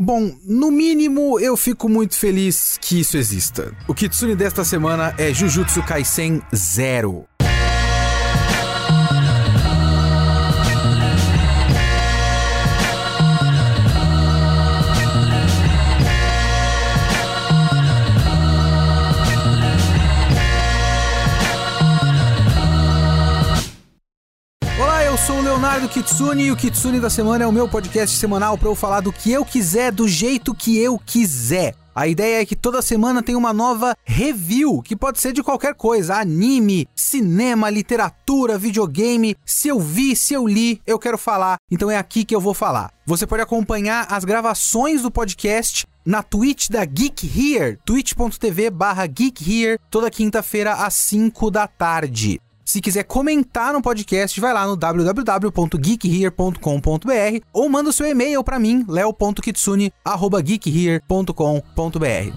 Bom, no mínimo eu fico muito feliz que isso exista. O Kitsune desta semana é Jujutsu Kaisen Zero. Sou o Leonardo Kitsune e o Kitsune da Semana é o meu podcast semanal para eu falar do que eu quiser, do jeito que eu quiser. A ideia é que toda semana tem uma nova review, que pode ser de qualquer coisa: anime, cinema, literatura, videogame. Se eu vi, se eu li, eu quero falar. Então é aqui que eu vou falar. Você pode acompanhar as gravações do podcast na Twitch da Geek Here, twitch.tv barra Geek Here, toda quinta-feira às 5 da tarde. Se quiser comentar no podcast, vai lá no www.geekhere.com.br ou manda o seu e-mail para mim, leo.kitsune@geekhere.com.br.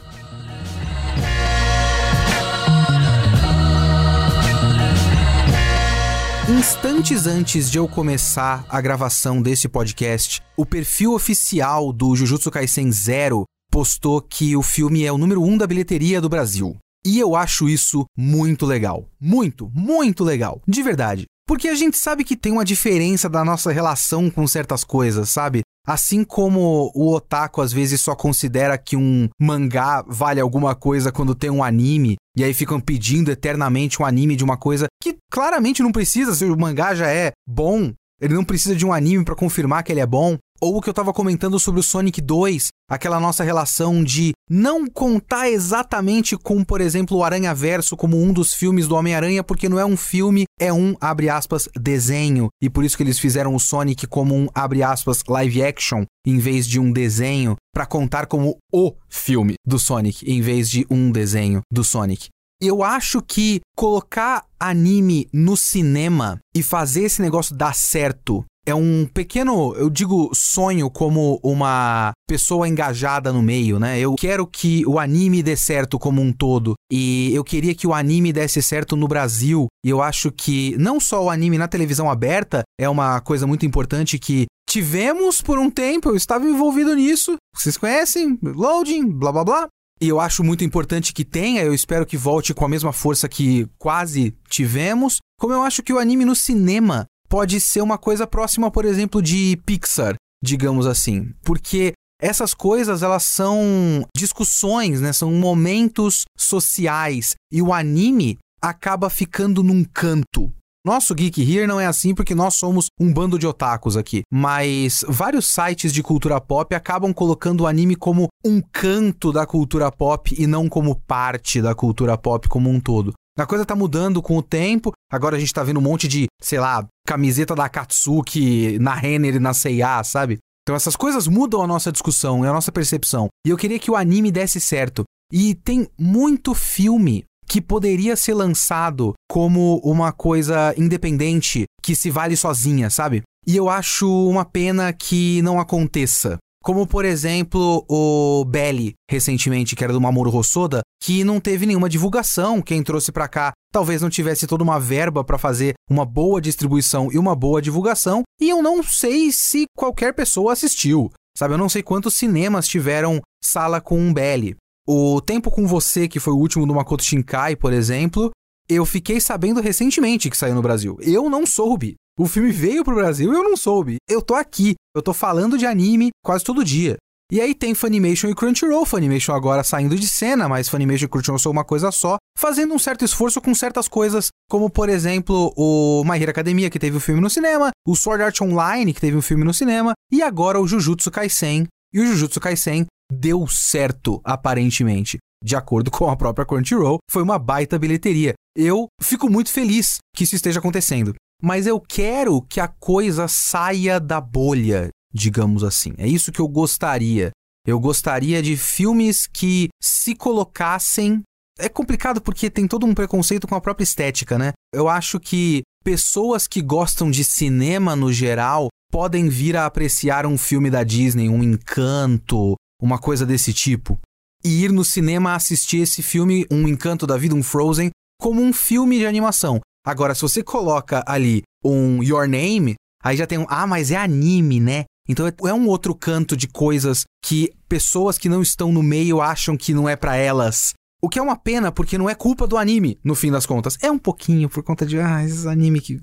Instantes antes de eu começar a gravação desse podcast, o perfil oficial do Jujutsu Kaisen Zero postou que o filme é o número 1 um da bilheteria do Brasil. E eu acho isso muito legal. Muito, muito legal. De verdade. Porque a gente sabe que tem uma diferença da nossa relação com certas coisas, sabe? Assim como o otaku às vezes só considera que um mangá vale alguma coisa quando tem um anime, e aí ficam pedindo eternamente um anime de uma coisa que claramente não precisa, se o mangá já é bom, ele não precisa de um anime para confirmar que ele é bom. Ou o que eu tava comentando sobre o Sonic 2, aquela nossa relação de não contar exatamente com, por exemplo, o Aranha Verso como um dos filmes do Homem-Aranha, porque não é um filme, é um, abre aspas, desenho. E por isso que eles fizeram o Sonic como um, abre aspas, live action, em vez de um desenho, para contar como o filme do Sonic, em vez de um desenho do Sonic. Eu acho que colocar anime no cinema e fazer esse negócio dar certo é um pequeno, eu digo sonho como uma pessoa engajada no meio, né? Eu quero que o anime dê certo como um todo. E eu queria que o anime desse certo no Brasil. E eu acho que não só o anime na televisão aberta é uma coisa muito importante que tivemos por um tempo, eu estava envolvido nisso. Vocês conhecem? Loading, blá blá blá. E eu acho muito importante que tenha, eu espero que volte com a mesma força que quase tivemos. Como eu acho que o anime no cinema pode ser uma coisa próxima, por exemplo, de Pixar, digamos assim. Porque essas coisas, elas são discussões, né? São momentos sociais. E o anime acaba ficando num canto. Nosso Geek Here não é assim porque nós somos um bando de otakus aqui, mas vários sites de cultura pop acabam colocando o anime como um canto da cultura pop e não como parte da cultura pop como um todo. A coisa tá mudando com o tempo. Agora a gente tá vendo um monte de, sei lá, camiseta da Katsuki na Renner e na C&A, sabe? Então essas coisas mudam a nossa discussão e a nossa percepção. E eu queria que o anime desse certo. E tem muito filme que poderia ser lançado como uma coisa independente que se vale sozinha, sabe? E eu acho uma pena que não aconteça. Como, por exemplo, o Belly, recentemente, que era do Mamoru Hosoda, que não teve nenhuma divulgação. Quem trouxe para cá talvez não tivesse toda uma verba para fazer uma boa distribuição e uma boa divulgação. E eu não sei se qualquer pessoa assistiu. Sabe, eu não sei quantos cinemas tiveram sala com um Belly. O Tempo com Você, que foi o último do Makoto Shinkai, por exemplo, eu fiquei sabendo recentemente que saiu no Brasil. Eu não soube. O filme veio pro Brasil e eu não soube. Eu tô aqui, eu tô falando de anime quase todo dia. E aí tem Funimation e Crunchyroll, Funimation agora saindo de cena, mas Funimation e Crunchyroll são uma coisa só, fazendo um certo esforço com certas coisas, como por exemplo o My Hero Academia, que teve o um filme no cinema, o Sword Art Online, que teve um filme no cinema, e agora o Jujutsu Kaisen. E o Jujutsu Kaisen deu certo, aparentemente. De acordo com a própria Crunchyroll, foi uma baita bilheteria. Eu fico muito feliz que isso esteja acontecendo mas eu quero que a coisa saia da bolha, digamos assim. É isso que eu gostaria. Eu gostaria de filmes que se colocassem. É complicado porque tem todo um preconceito com a própria estética, né? Eu acho que pessoas que gostam de cinema no geral podem vir a apreciar um filme da Disney, um encanto, uma coisa desse tipo. E ir no cinema assistir esse filme, Um Encanto da Vida, um Frozen, como um filme de animação. Agora, se você coloca ali um Your Name, aí já tem um. Ah, mas é anime, né? Então é, é um outro canto de coisas que pessoas que não estão no meio acham que não é para elas. O que é uma pena, porque não é culpa do anime, no fim das contas. É um pouquinho por conta de, ah, esses anime que.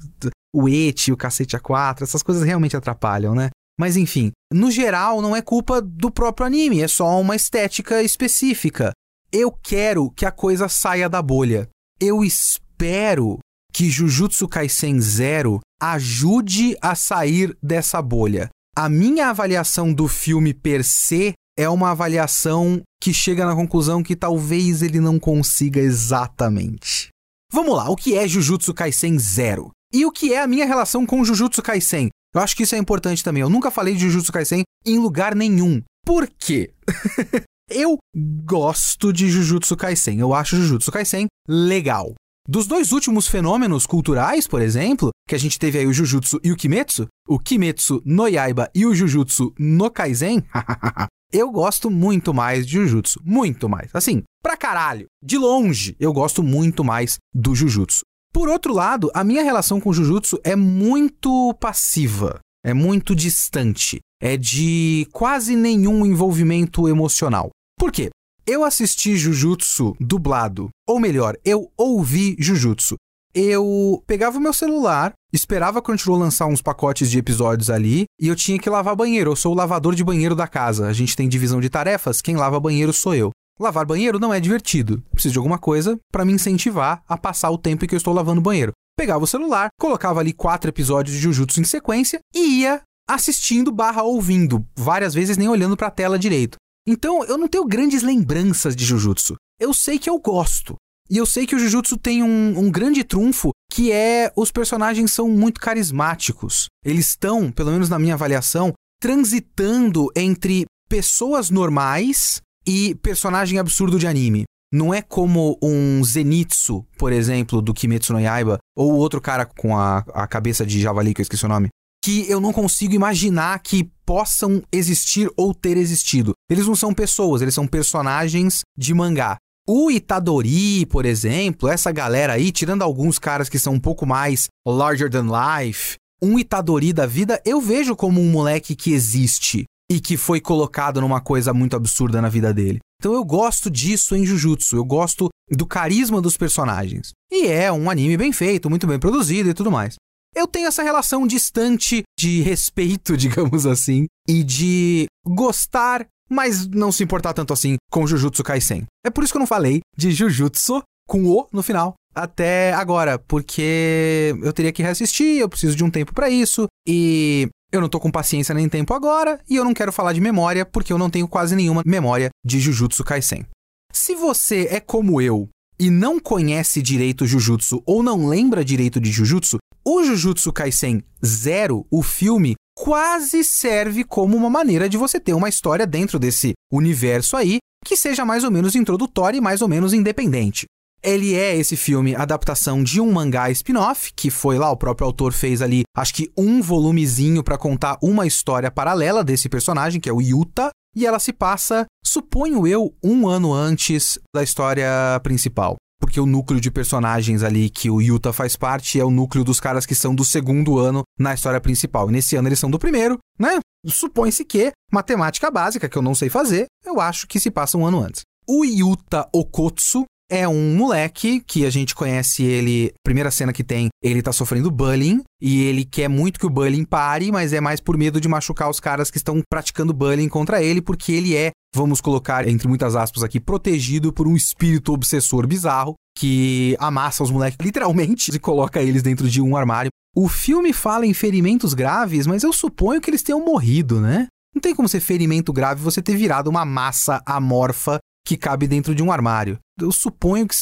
O Eti, o Cacete A4, essas coisas realmente atrapalham, né? Mas enfim, no geral, não é culpa do próprio anime, é só uma estética específica. Eu quero que a coisa saia da bolha. Eu espero que Jujutsu Kaisen Zero ajude a sair dessa bolha. A minha avaliação do filme per se é uma avaliação que chega na conclusão que talvez ele não consiga exatamente. Vamos lá, o que é Jujutsu Kaisen Zero? E o que é a minha relação com Jujutsu Kaisen? Eu acho que isso é importante também. Eu nunca falei de Jujutsu Kaisen em lugar nenhum. Por quê? eu gosto de Jujutsu Kaisen. Eu acho Jujutsu Kaisen legal. Dos dois últimos fenômenos culturais, por exemplo, que a gente teve aí o Jujutsu e o Kimetsu, o Kimetsu no Yaiba e o Jujutsu no Kaisen, eu gosto muito mais de Jujutsu. Muito mais. Assim, pra caralho. De longe, eu gosto muito mais do Jujutsu. Por outro lado, a minha relação com Jujutsu é muito passiva, é muito distante, é de quase nenhum envolvimento emocional. Por quê? Eu assisti Jujutsu dublado, ou melhor, eu ouvi Jujutsu. Eu pegava o meu celular, esperava Crunchyroll lançar uns pacotes de episódios ali, e eu tinha que lavar banheiro. Eu sou o lavador de banheiro da casa. A gente tem divisão de tarefas, quem lava banheiro sou eu. Lavar banheiro não é divertido. Preciso de alguma coisa para me incentivar a passar o tempo em que eu estou lavando banheiro. Pegava o celular, colocava ali quatro episódios de Jujutsu em sequência e ia assistindo barra ouvindo, várias vezes nem olhando para a tela direito. Então eu não tenho grandes lembranças de Jujutsu. Eu sei que eu gosto. E eu sei que o Jujutsu tem um, um grande trunfo que é os personagens são muito carismáticos. Eles estão, pelo menos na minha avaliação, transitando entre pessoas normais e personagem absurdo de anime. Não é como um Zenitsu, por exemplo, do Kimetsu no Yaiba, ou outro cara com a, a cabeça de javali, que eu esqueci o nome, que eu não consigo imaginar que possam existir ou ter existido. Eles não são pessoas, eles são personagens de mangá. O Itadori, por exemplo, essa galera aí, tirando alguns caras que são um pouco mais larger than life, um Itadori da vida, eu vejo como um moleque que existe e que foi colocado numa coisa muito absurda na vida dele. Então eu gosto disso em Jujutsu, eu gosto do carisma dos personagens. E é um anime bem feito, muito bem produzido e tudo mais. Eu tenho essa relação distante de respeito, digamos assim, e de gostar, mas não se importar tanto assim com Jujutsu Kaisen. É por isso que eu não falei de Jujutsu com o no final até agora, porque eu teria que reassistir, eu preciso de um tempo para isso e eu não tô com paciência nem tempo agora e eu não quero falar de memória porque eu não tenho quase nenhuma memória de Jujutsu Kaisen. Se você é como eu e não conhece direito Jujutsu ou não lembra direito de Jujutsu, o Jujutsu Kaisen Zero, o filme, quase serve como uma maneira de você ter uma história dentro desse universo aí que seja mais ou menos introdutória e mais ou menos independente. Ele é esse filme adaptação de um mangá spin-off, que foi lá, o próprio autor fez ali, acho que um volumezinho para contar uma história paralela desse personagem, que é o Yuta, e ela se passa, suponho eu, um ano antes da história principal. Porque o núcleo de personagens ali que o Yuta faz parte é o núcleo dos caras que são do segundo ano na história principal. E nesse ano eles são do primeiro, né? Supõe-se que, matemática básica, que eu não sei fazer, eu acho que se passa um ano antes. O Yuta Okotsu é um moleque que a gente conhece ele. Primeira cena que tem, ele tá sofrendo bullying e ele quer muito que o bullying pare, mas é mais por medo de machucar os caras que estão praticando bullying contra ele, porque ele é, vamos colocar entre muitas aspas aqui, protegido por um espírito obsessor bizarro que amassa os moleques literalmente e coloca eles dentro de um armário. O filme fala em ferimentos graves, mas eu suponho que eles tenham morrido, né? Não tem como ser ferimento grave você ter virado uma massa amorfa que cabe dentro de um armário. Eu suponho que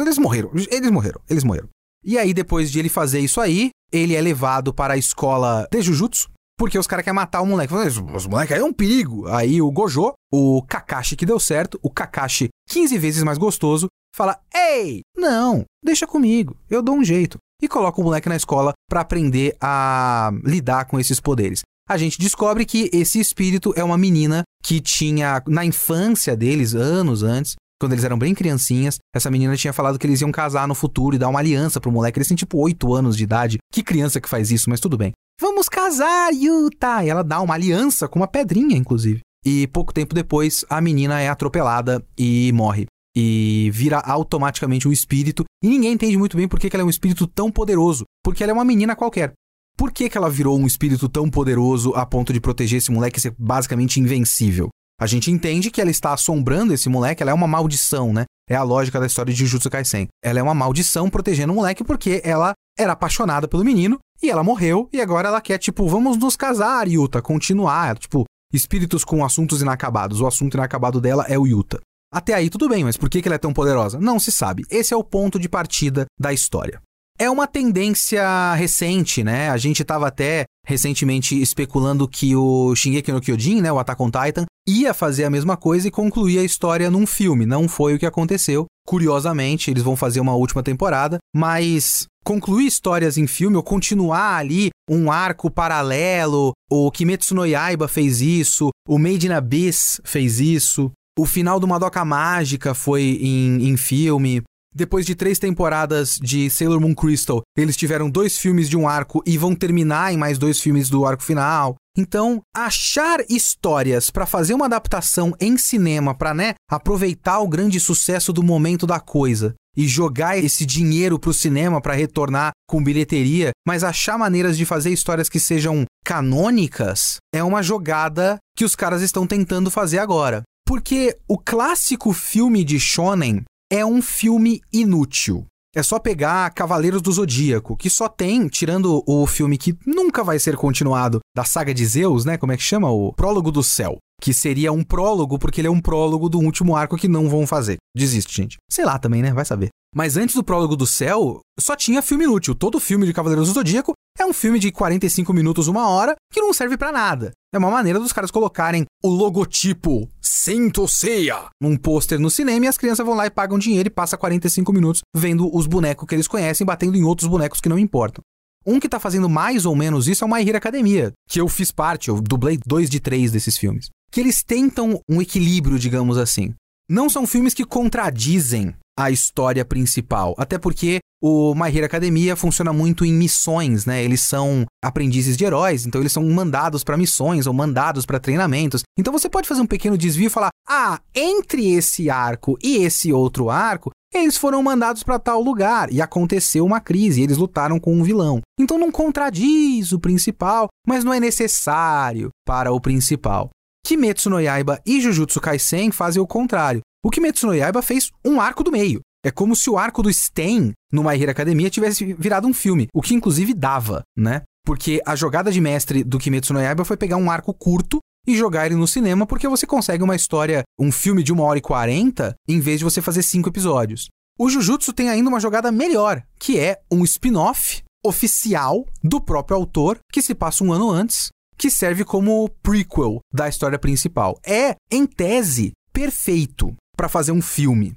eles morreram, eles morreram, eles morreram. E aí depois de ele fazer isso aí, ele é levado para a escola de Jujutsu, porque os caras querem matar o moleque. Os moleques aí é um perigo. Aí o Gojo, o Kakashi que deu certo, o Kakashi 15 vezes mais gostoso, fala: "Ei, não, deixa comigo, eu dou um jeito." E coloca o moleque na escola para aprender a lidar com esses poderes a gente descobre que esse espírito é uma menina que tinha, na infância deles, anos antes, quando eles eram bem criancinhas, essa menina tinha falado que eles iam casar no futuro e dar uma aliança pro moleque. Eles têm tipo 8 anos de idade. Que criança que faz isso, mas tudo bem. Vamos casar, Yuta! E ela dá uma aliança com uma pedrinha, inclusive. E pouco tempo depois, a menina é atropelada e morre. E vira automaticamente um espírito. E ninguém entende muito bem por que ela é um espírito tão poderoso. Porque ela é uma menina qualquer. Por que, que ela virou um espírito tão poderoso a ponto de proteger esse moleque e ser basicamente invencível? A gente entende que ela está assombrando esse moleque, ela é uma maldição, né? É a lógica da história de Jujutsu Kaisen. Ela é uma maldição protegendo o moleque porque ela era apaixonada pelo menino e ela morreu e agora ela quer, tipo, vamos nos casar, Yuta, continuar. Tipo, espíritos com assuntos inacabados. O assunto inacabado dela é o Yuta. Até aí tudo bem, mas por que ela é tão poderosa? Não se sabe. Esse é o ponto de partida da história. É uma tendência recente, né? A gente estava até recentemente especulando que o Shingeki no Kyojin, né, o Attack on Titan, ia fazer a mesma coisa e concluir a história num filme. Não foi o que aconteceu. Curiosamente, eles vão fazer uma última temporada, mas concluir histórias em filme ou continuar ali um arco paralelo, o Kimetsu no Yaiba fez isso, o Made in Abyss fez isso, o final do Madoka Mágica foi em, em filme. Depois de três temporadas de Sailor Moon Crystal, eles tiveram dois filmes de um arco e vão terminar em mais dois filmes do arco final. Então, achar histórias para fazer uma adaptação em cinema para, né, aproveitar o grande sucesso do momento da coisa e jogar esse dinheiro pro cinema para retornar com bilheteria, mas achar maneiras de fazer histórias que sejam canônicas é uma jogada que os caras estão tentando fazer agora. Porque o clássico filme de shonen é um filme inútil. É só pegar Cavaleiros do Zodíaco, que só tem, tirando o filme que nunca vai ser continuado, da saga de Zeus, né? Como é que chama? O Prólogo do Céu. Que seria um prólogo, porque ele é um prólogo do último arco que não vão fazer. Desiste, gente. Sei lá também, né? Vai saber. Mas antes do Prólogo do Céu, só tinha filme inútil. Todo filme de Cavaleiros do Zodíaco é um filme de 45 minutos, uma hora, que não serve para nada. É uma maneira dos caras colocarem o logotipo Sento Seiya num pôster no cinema e as crianças vão lá e pagam dinheiro e passa 45 minutos vendo os bonecos que eles conhecem batendo em outros bonecos que não importam. Um que tá fazendo mais ou menos isso é o My Hero Academia, que eu fiz parte, eu dublei dois de três desses filmes. Que eles tentam um equilíbrio, digamos assim. Não são filmes que contradizem a história principal. Até porque o My Hero Academia funciona muito em missões, né? Eles são aprendizes de heróis, então eles são mandados para missões ou mandados para treinamentos. Então você pode fazer um pequeno desvio e falar: "Ah, entre esse arco e esse outro arco, eles foram mandados para tal lugar e aconteceu uma crise, eles lutaram com um vilão. Então não contradiz o principal, mas não é necessário para o principal. Kimetsu no Yaiba e Jujutsu Kaisen fazem o contrário. O Kimetsu no Yaiba fez um arco do meio. É como se o arco do Sten no My Hero Academia tivesse virado um filme, o que inclusive dava, né? Porque a jogada de mestre do Kimetsu no Yaiba foi pegar um arco curto e jogar ele no cinema, porque você consegue uma história, um filme de uma hora e quarenta, em vez de você fazer cinco episódios. O Jujutsu tem ainda uma jogada melhor, que é um spin-off oficial do próprio autor, que se passa um ano antes, que serve como prequel da história principal. É, em tese, perfeito para fazer um filme.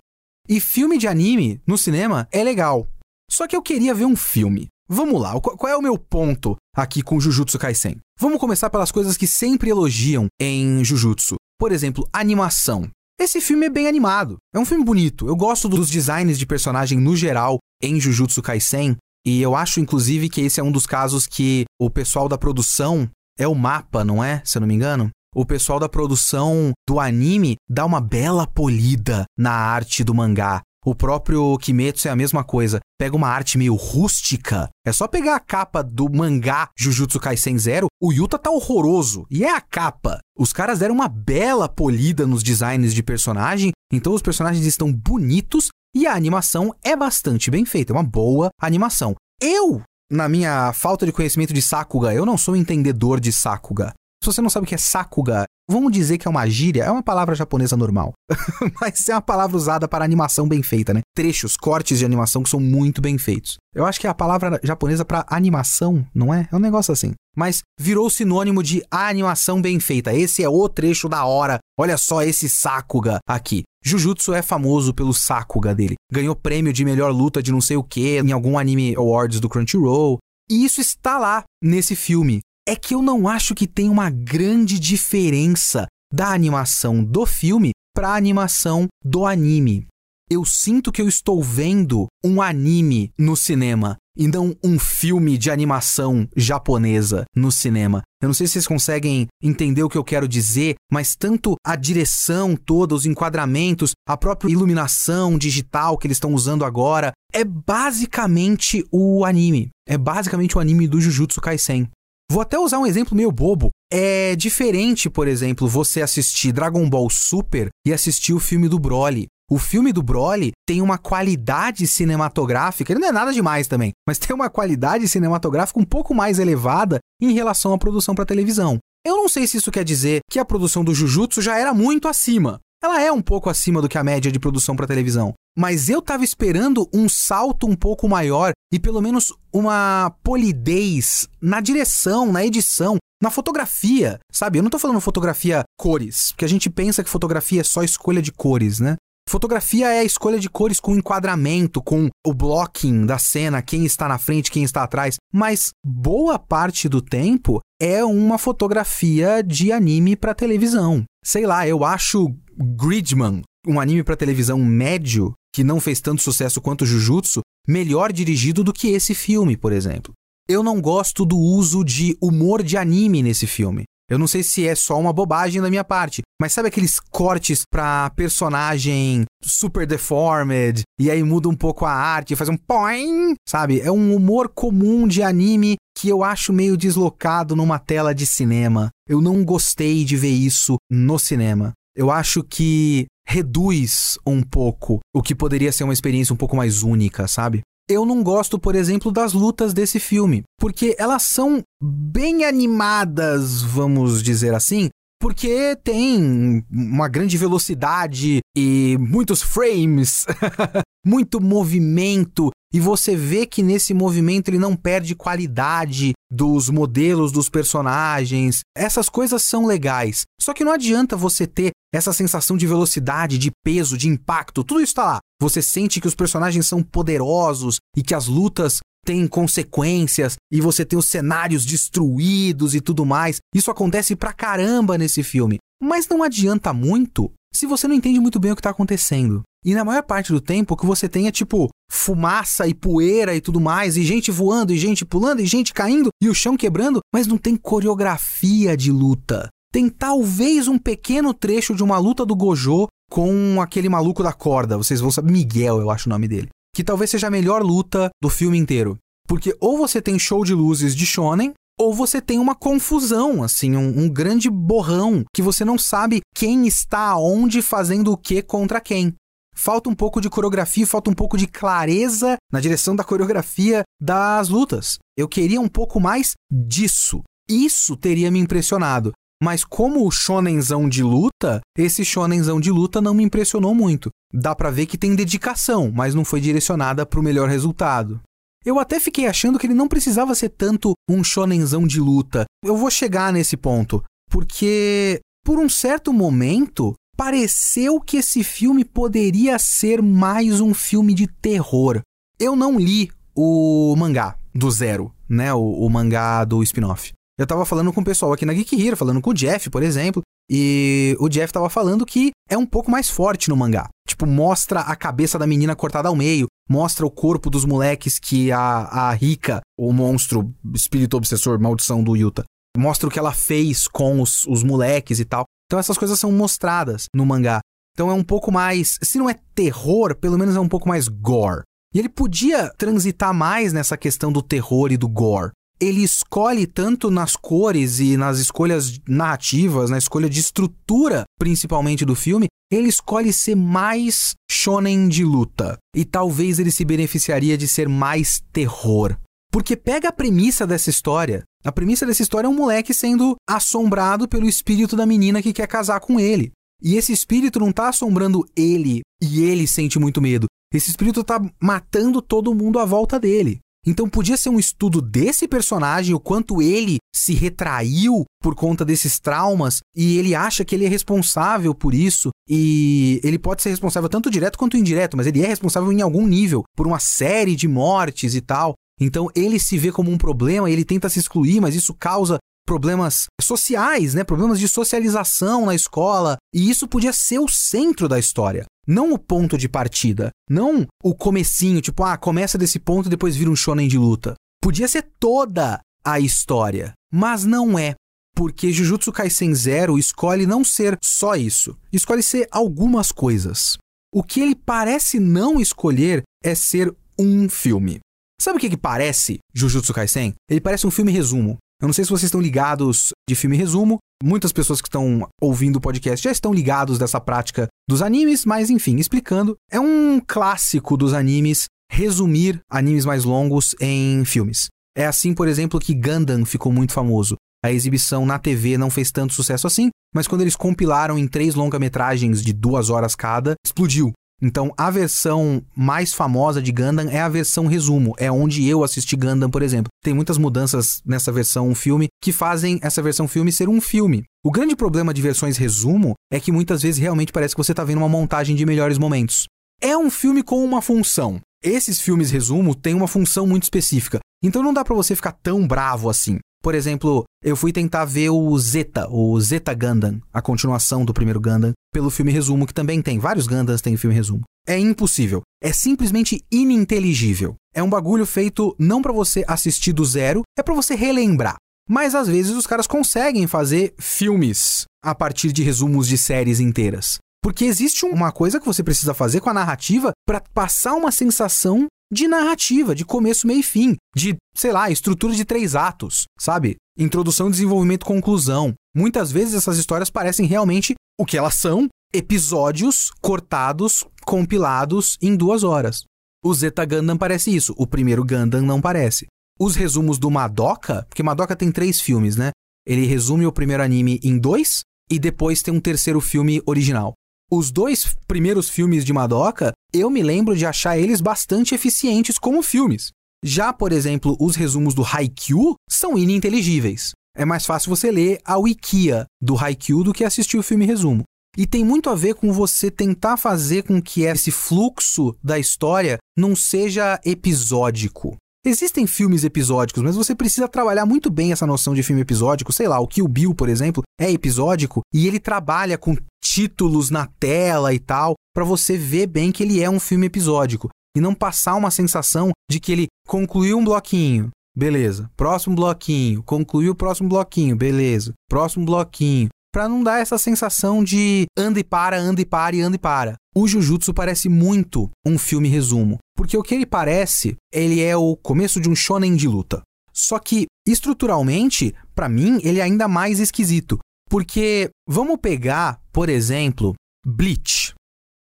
E filme de anime no cinema é legal. Só que eu queria ver um filme. Vamos lá, qual é o meu ponto aqui com Jujutsu Kaisen? Vamos começar pelas coisas que sempre elogiam em Jujutsu. Por exemplo, animação. Esse filme é bem animado, é um filme bonito. Eu gosto dos designs de personagem no geral em Jujutsu Kaisen, e eu acho inclusive que esse é um dos casos que o pessoal da produção é o mapa, não é? Se eu não me engano o pessoal da produção do anime dá uma bela polida na arte do mangá. O próprio Kimetsu é a mesma coisa. Pega uma arte meio rústica. É só pegar a capa do mangá Jujutsu Kaisen Zero. O Yuta tá horroroso. E é a capa. Os caras deram uma bela polida nos designs de personagem. Então os personagens estão bonitos e a animação é bastante bem feita. É uma boa animação. Eu, na minha falta de conhecimento de Sakuga, eu não sou entendedor de Sakuga. Se você não sabe o que é sakuga, vamos dizer que é uma gíria, é uma palavra japonesa normal. Mas é uma palavra usada para animação bem feita, né? Trechos, cortes de animação que são muito bem feitos. Eu acho que é a palavra japonesa para animação, não é? É um negócio assim. Mas virou sinônimo de animação bem feita. Esse é o trecho da hora. Olha só esse Sakuga aqui. Jujutsu é famoso pelo Sakuga dele. Ganhou prêmio de melhor luta de não sei o que em algum anime awards do Crunchyroll. E isso está lá nesse filme é que eu não acho que tem uma grande diferença da animação do filme para a animação do anime. Eu sinto que eu estou vendo um anime no cinema e não um filme de animação japonesa no cinema. Eu não sei se vocês conseguem entender o que eu quero dizer, mas tanto a direção toda, os enquadramentos, a própria iluminação digital que eles estão usando agora, é basicamente o anime. É basicamente o anime do Jujutsu Kaisen. Vou até usar um exemplo meio bobo. É diferente, por exemplo, você assistir Dragon Ball Super e assistir o filme do Broly. O filme do Broly tem uma qualidade cinematográfica, ele não é nada demais também, mas tem uma qualidade cinematográfica um pouco mais elevada em relação à produção para televisão. Eu não sei se isso quer dizer que a produção do Jujutsu já era muito acima. Ela é um pouco acima do que a média de produção para televisão, mas eu tava esperando um salto um pouco maior e pelo menos uma polidez na direção, na edição, na fotografia, sabe? Eu não tô falando fotografia cores, porque a gente pensa que fotografia é só escolha de cores, né? Fotografia é a escolha de cores com enquadramento, com o blocking da cena, quem está na frente, quem está atrás, mas boa parte do tempo é uma fotografia de anime para televisão. Sei lá, eu acho Gridman, um anime para televisão médio, que não fez tanto sucesso quanto Jujutsu, melhor dirigido do que esse filme, por exemplo. Eu não gosto do uso de humor de anime nesse filme. Eu não sei se é só uma bobagem da minha parte, mas sabe aqueles cortes pra personagem super deformed e aí muda um pouco a arte, faz um poing, sabe? É um humor comum de anime que eu acho meio deslocado numa tela de cinema. Eu não gostei de ver isso no cinema. Eu acho que reduz um pouco o que poderia ser uma experiência um pouco mais única, sabe? Eu não gosto, por exemplo, das lutas desse filme, porque elas são bem animadas, vamos dizer assim, porque tem uma grande velocidade e muitos frames, muito movimento, e você vê que nesse movimento ele não perde qualidade dos modelos dos personagens. Essas coisas são legais. Só que não adianta você ter essa sensação de velocidade, de peso, de impacto, tudo isso tá lá. Você sente que os personagens são poderosos e que as lutas têm consequências e você tem os cenários destruídos e tudo mais. Isso acontece pra caramba nesse filme. Mas não adianta muito se você não entende muito bem o que está acontecendo. E na maior parte do tempo, o que você tem é tipo fumaça e poeira e tudo mais, e gente voando, e gente pulando, e gente caindo, e o chão quebrando, mas não tem coreografia de luta. Tem talvez um pequeno trecho de uma luta do Gojo com aquele maluco da corda, vocês vão saber, Miguel, eu acho o nome dele. Que talvez seja a melhor luta do filme inteiro. Porque ou você tem show de luzes de shonen, ou você tem uma confusão, assim, um, um, grande borrão que você não sabe quem está aonde fazendo o que contra quem. Falta um pouco de coreografia, falta um pouco de clareza na direção da coreografia das lutas. Eu queria um pouco mais disso. Isso teria me impressionado. Mas como o shonenzão de luta, esse shonenzão de luta não me impressionou muito. Dá pra ver que tem dedicação, mas não foi direcionada para o melhor resultado. Eu até fiquei achando que ele não precisava ser tanto um shonenzão de luta. Eu vou chegar nesse ponto, porque por um certo momento pareceu que esse filme poderia ser mais um filme de terror. Eu não li o mangá do Zero, né? O, o mangá do spin-off. Eu tava falando com o pessoal aqui na Geek Hero, falando com o Jeff, por exemplo, e o Jeff tava falando que é um pouco mais forte no mangá. Tipo, mostra a cabeça da menina cortada ao meio, mostra o corpo dos moleques que a, a Rika, o monstro, espírito obsessor, maldição do Yuta, mostra o que ela fez com os, os moleques e tal. Então essas coisas são mostradas no mangá. Então é um pouco mais. Se não é terror, pelo menos é um pouco mais gore. E ele podia transitar mais nessa questão do terror e do gore ele escolhe tanto nas cores e nas escolhas narrativas, na escolha de estrutura, principalmente do filme, ele escolhe ser mais shonen de luta. E talvez ele se beneficiaria de ser mais terror. Porque pega a premissa dessa história. A premissa dessa história é um moleque sendo assombrado pelo espírito da menina que quer casar com ele. E esse espírito não tá assombrando ele e ele sente muito medo. Esse espírito tá matando todo mundo à volta dele. Então podia ser um estudo desse personagem, o quanto ele se retraiu por conta desses traumas e ele acha que ele é responsável por isso e ele pode ser responsável tanto direto quanto indireto, mas ele é responsável em algum nível por uma série de mortes e tal. Então ele se vê como um problema, ele tenta se excluir, mas isso causa problemas sociais, né? Problemas de socialização na escola, e isso podia ser o centro da história. Não o ponto de partida. Não o comecinho, tipo, ah, começa desse ponto e depois vira um shonen de luta. Podia ser toda a história, mas não é. Porque Jujutsu Kaisen Zero escolhe não ser só isso, escolhe ser algumas coisas. O que ele parece não escolher é ser um filme. Sabe o que, que parece Jujutsu Kaisen? Ele parece um filme resumo. Eu não sei se vocês estão ligados de filme resumo. Muitas pessoas que estão ouvindo o podcast já estão ligados dessa prática dos animes, mas enfim, explicando, é um clássico dos animes resumir animes mais longos em filmes. É assim, por exemplo, que Gundam ficou muito famoso. A exibição na TV não fez tanto sucesso assim, mas quando eles compilaram em três longa-metragens de duas horas cada, explodiu. Então, a versão mais famosa de Gundam é a versão resumo, é onde eu assisti Gundam, por exemplo. Tem muitas mudanças nessa versão filme que fazem essa versão filme ser um filme. O grande problema de versões resumo é que muitas vezes realmente parece que você está vendo uma montagem de melhores momentos. É um filme com uma função. Esses filmes resumo têm uma função muito específica. Então não dá para você ficar tão bravo assim. Por exemplo, eu fui tentar ver o Zeta, o Zeta Gundam, a continuação do primeiro Gundam, pelo filme resumo, que também tem. Vários Gundams têm filme resumo. É impossível. É simplesmente ininteligível. É um bagulho feito não para você assistir do zero, é para você relembrar. Mas às vezes os caras conseguem fazer filmes a partir de resumos de séries inteiras. Porque existe uma coisa que você precisa fazer com a narrativa para passar uma sensação de narrativa, de começo, meio e fim, de, sei lá, estrutura de três atos, sabe? Introdução, desenvolvimento, conclusão. Muitas vezes essas histórias parecem realmente o que elas são: episódios cortados, compilados em duas horas. O Zeta Gundam parece isso, o primeiro Gundam não parece. Os resumos do Madoka, porque Madoka tem três filmes, né? Ele resume o primeiro anime em dois e depois tem um terceiro filme original. Os dois primeiros filmes de Madoka, eu me lembro de achar eles bastante eficientes como filmes. Já, por exemplo, os resumos do Haikyuu são ininteligíveis. É mais fácil você ler a wikia do Haikyuu do que assistir o filme resumo. E tem muito a ver com você tentar fazer com que esse fluxo da história não seja episódico. Existem filmes episódicos, mas você precisa trabalhar muito bem essa noção de filme episódico. Sei lá, o Kill Bill, por exemplo, é episódico e ele trabalha com títulos na tela e tal, para você ver bem que ele é um filme episódico e não passar uma sensação de que ele concluiu um bloquinho, beleza. Próximo bloquinho, concluiu o próximo bloquinho, beleza. Próximo bloquinho, para não dar essa sensação de anda e para, anda e para e anda e para. O Jujutsu parece muito um filme resumo, porque o que ele parece, ele é o começo de um shonen de luta. Só que estruturalmente, para mim, ele é ainda mais esquisito, porque vamos pegar, por exemplo, Bleach.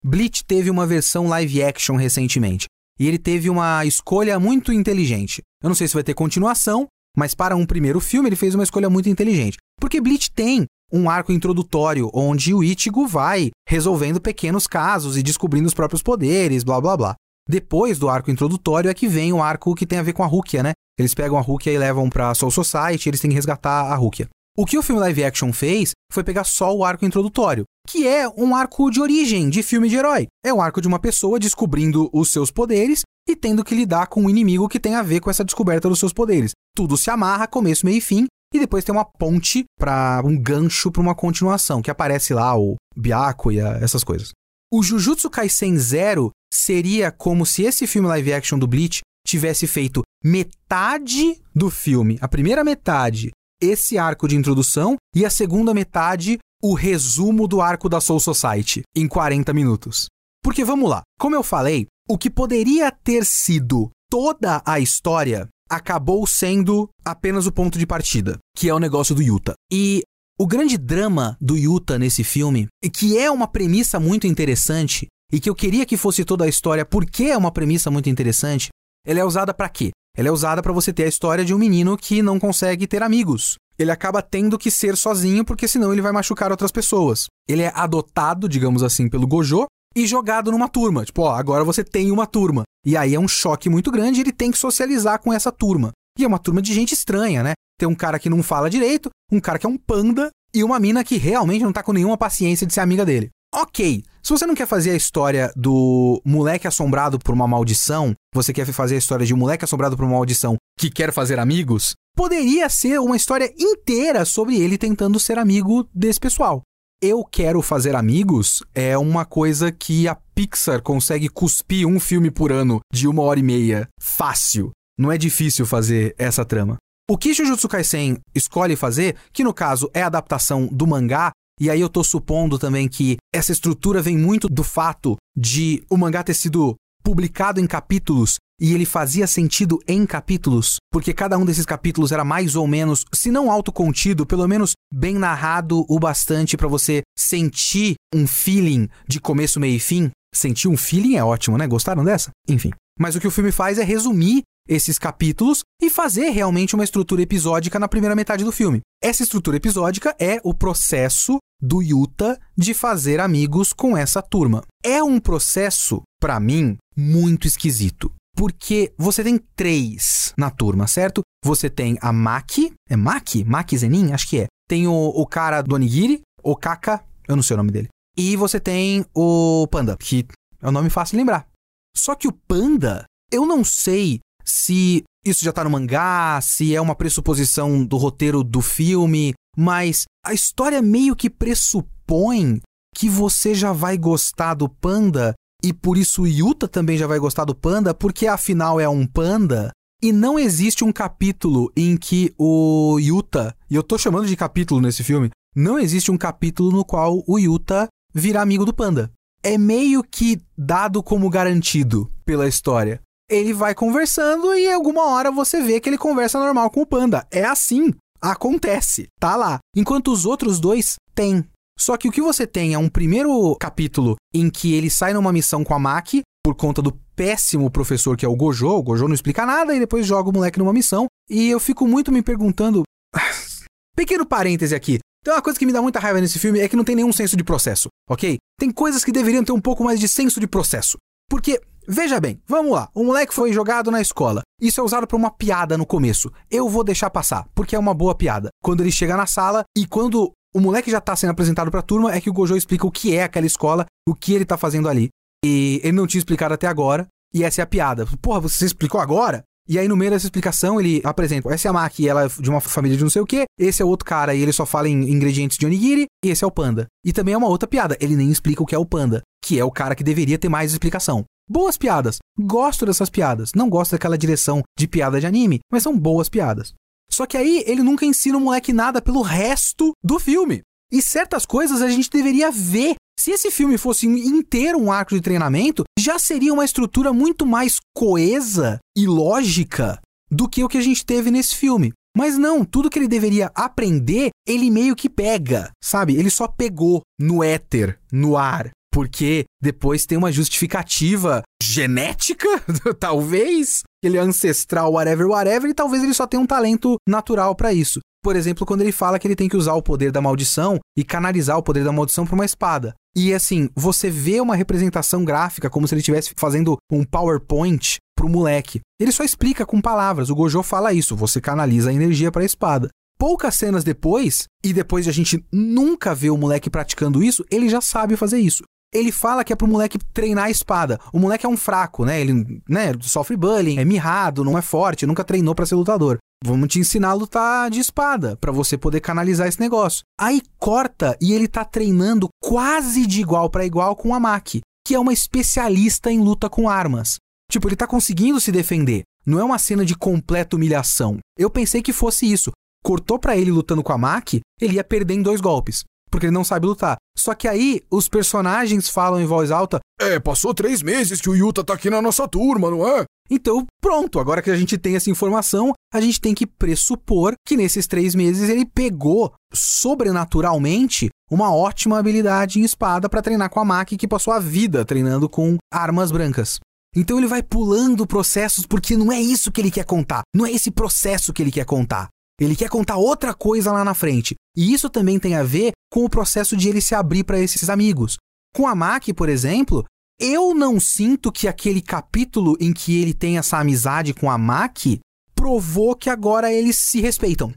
Bleach teve uma versão live action recentemente. E ele teve uma escolha muito inteligente. Eu não sei se vai ter continuação, mas para um primeiro filme ele fez uma escolha muito inteligente. Porque Bleach tem um arco introdutório onde o Ichigo vai resolvendo pequenos casos e descobrindo os próprios poderes, blá blá blá. Depois do arco introdutório é que vem o arco que tem a ver com a Rukia, né? Eles pegam a Rukia e levam pra Soul Society, eles têm que resgatar a Rukia. O que o filme live action fez foi pegar só o arco introdutório, que é um arco de origem de filme de herói. É um arco de uma pessoa descobrindo os seus poderes e tendo que lidar com um inimigo que tem a ver com essa descoberta dos seus poderes. Tudo se amarra, começo, meio e fim, e depois tem uma ponte para um gancho para uma continuação, que aparece lá o Byakuya, essas coisas. O Jujutsu Kaisen Zero seria como se esse filme live action do Bleach tivesse feito metade do filme, a primeira metade, esse arco de introdução, e a segunda metade, o resumo do arco da Soul Society, em 40 minutos. Porque vamos lá, como eu falei, o que poderia ter sido toda a história acabou sendo apenas o ponto de partida, que é o negócio do Yuta. E o grande drama do Yuta nesse filme, que é uma premissa muito interessante e que eu queria que fosse toda a história, porque é uma premissa muito interessante, ela é usada para quê? Ela é usada para você ter a história de um menino que não consegue ter amigos. Ele acaba tendo que ser sozinho porque senão ele vai machucar outras pessoas. Ele é adotado, digamos assim, pelo Gojo e jogado numa turma. Tipo, ó, agora você tem uma turma. E aí é um choque muito grande, ele tem que socializar com essa turma. E é uma turma de gente estranha, né? Tem um cara que não fala direito, um cara que é um panda e uma mina que realmente não tá com nenhuma paciência de ser amiga dele. Ok, se você não quer fazer a história do moleque assombrado por uma maldição, você quer fazer a história de um moleque assombrado por uma maldição que quer fazer amigos, poderia ser uma história inteira sobre ele tentando ser amigo desse pessoal. Eu Quero Fazer Amigos é uma coisa que a Pixar consegue cuspir um filme por ano de uma hora e meia. Fácil. Não é difícil fazer essa trama. O que Jujutsu Kaisen escolhe fazer, que no caso é a adaptação do mangá, e aí eu tô supondo também que essa estrutura vem muito do fato de o mangá ter sido publicado em capítulos e ele fazia sentido em capítulos, porque cada um desses capítulos era mais ou menos, se não autocontido, pelo menos bem narrado o bastante para você sentir um feeling de começo, meio e fim. Sentir um feeling é ótimo, né? Gostaram dessa? Enfim. Mas o que o filme faz é resumir esses capítulos e fazer realmente uma estrutura episódica na primeira metade do filme. Essa estrutura episódica é o processo do Yuta de fazer amigos com essa turma. É um processo, para mim, muito esquisito. Porque você tem três na turma, certo? Você tem a Maki. É Maki? Maki Zenin? Acho que é. Tem o, o cara do Onigiri, o Kaka, eu não sei o nome dele. E você tem o Panda, que é um nome fácil de lembrar. Só que o Panda, eu não sei se isso já tá no mangá, se é uma pressuposição do roteiro do filme, mas a história meio que pressupõe que você já vai gostar do panda e por isso Yuta também já vai gostar do panda, porque afinal é um panda. E não existe um capítulo em que o Yuta, e eu tô chamando de capítulo nesse filme, não existe um capítulo no qual o Yuta vira amigo do panda. É meio que dado como garantido pela história ele vai conversando e alguma hora você vê que ele conversa normal com o panda. É assim. Acontece. Tá lá. Enquanto os outros dois têm. Só que o que você tem é um primeiro capítulo em que ele sai numa missão com a Maki por conta do péssimo professor que é o Gojo. O Gojo não explica nada e depois joga o moleque numa missão. E eu fico muito me perguntando. Pequeno parêntese aqui. Tem uma coisa que me dá muita raiva nesse filme é que não tem nenhum senso de processo, ok? Tem coisas que deveriam ter um pouco mais de senso de processo. Porque Veja bem, vamos lá. O moleque foi jogado na escola. Isso é usado para uma piada no começo. Eu vou deixar passar, porque é uma boa piada. Quando ele chega na sala e quando o moleque já tá sendo apresentado para a turma, é que o Gojo explica o que é aquela escola, o que ele tá fazendo ali. E ele não tinha explicado até agora, e essa é a piada. Porra, você explicou agora? E aí, no meio dessa explicação, ele apresenta: essa é a Maki, ela é de uma família de não sei o que, esse é outro cara, e ele só fala em ingredientes de onigiri, e esse é o panda. E também é uma outra piada, ele nem explica o que é o panda, que é o cara que deveria ter mais explicação. Boas piadas. Gosto dessas piadas. Não gosto daquela direção de piada de anime, mas são boas piadas. Só que aí ele nunca ensina o moleque nada pelo resto do filme. E certas coisas a gente deveria ver. Se esse filme fosse inteiro um arco de treinamento, já seria uma estrutura muito mais coesa e lógica do que o que a gente teve nesse filme. Mas não, tudo que ele deveria aprender, ele meio que pega, sabe? Ele só pegou no éter, no ar porque depois tem uma justificativa genética, talvez, ele é ancestral, whatever, whatever, e talvez ele só tenha um talento natural para isso. Por exemplo, quando ele fala que ele tem que usar o poder da maldição e canalizar o poder da maldição para uma espada. E assim, você vê uma representação gráfica como se ele estivesse fazendo um PowerPoint pro moleque. Ele só explica com palavras. O Gojo fala isso, você canaliza a energia para a espada. Poucas cenas depois, e depois de a gente nunca ver o moleque praticando isso, ele já sabe fazer isso ele fala que é pro moleque treinar a espada. O moleque é um fraco, né? Ele, né, sofre bullying, é mirrado, não é forte, nunca treinou para ser lutador. Vamos te ensinar a lutar de espada para você poder canalizar esse negócio. Aí corta e ele tá treinando quase de igual para igual com a Maki, que é uma especialista em luta com armas. Tipo, ele tá conseguindo se defender. Não é uma cena de completa humilhação. Eu pensei que fosse isso. Cortou para ele lutando com a Maki, ele ia perder em dois golpes porque ele não sabe lutar. Só que aí os personagens falam em voz alta: É, passou três meses que o Yuta tá aqui na nossa turma, não é? Então, pronto, agora que a gente tem essa informação, a gente tem que pressupor que nesses três meses ele pegou sobrenaturalmente uma ótima habilidade em espada para treinar com a Maki que passou a vida treinando com armas brancas. Então ele vai pulando processos porque não é isso que ele quer contar, não é esse processo que ele quer contar. Ele quer contar outra coisa lá na frente. E isso também tem a ver com o processo de ele se abrir para esses amigos. Com a Maki, por exemplo, eu não sinto que aquele capítulo em que ele tem essa amizade com a Maki provou que agora eles se respeitam.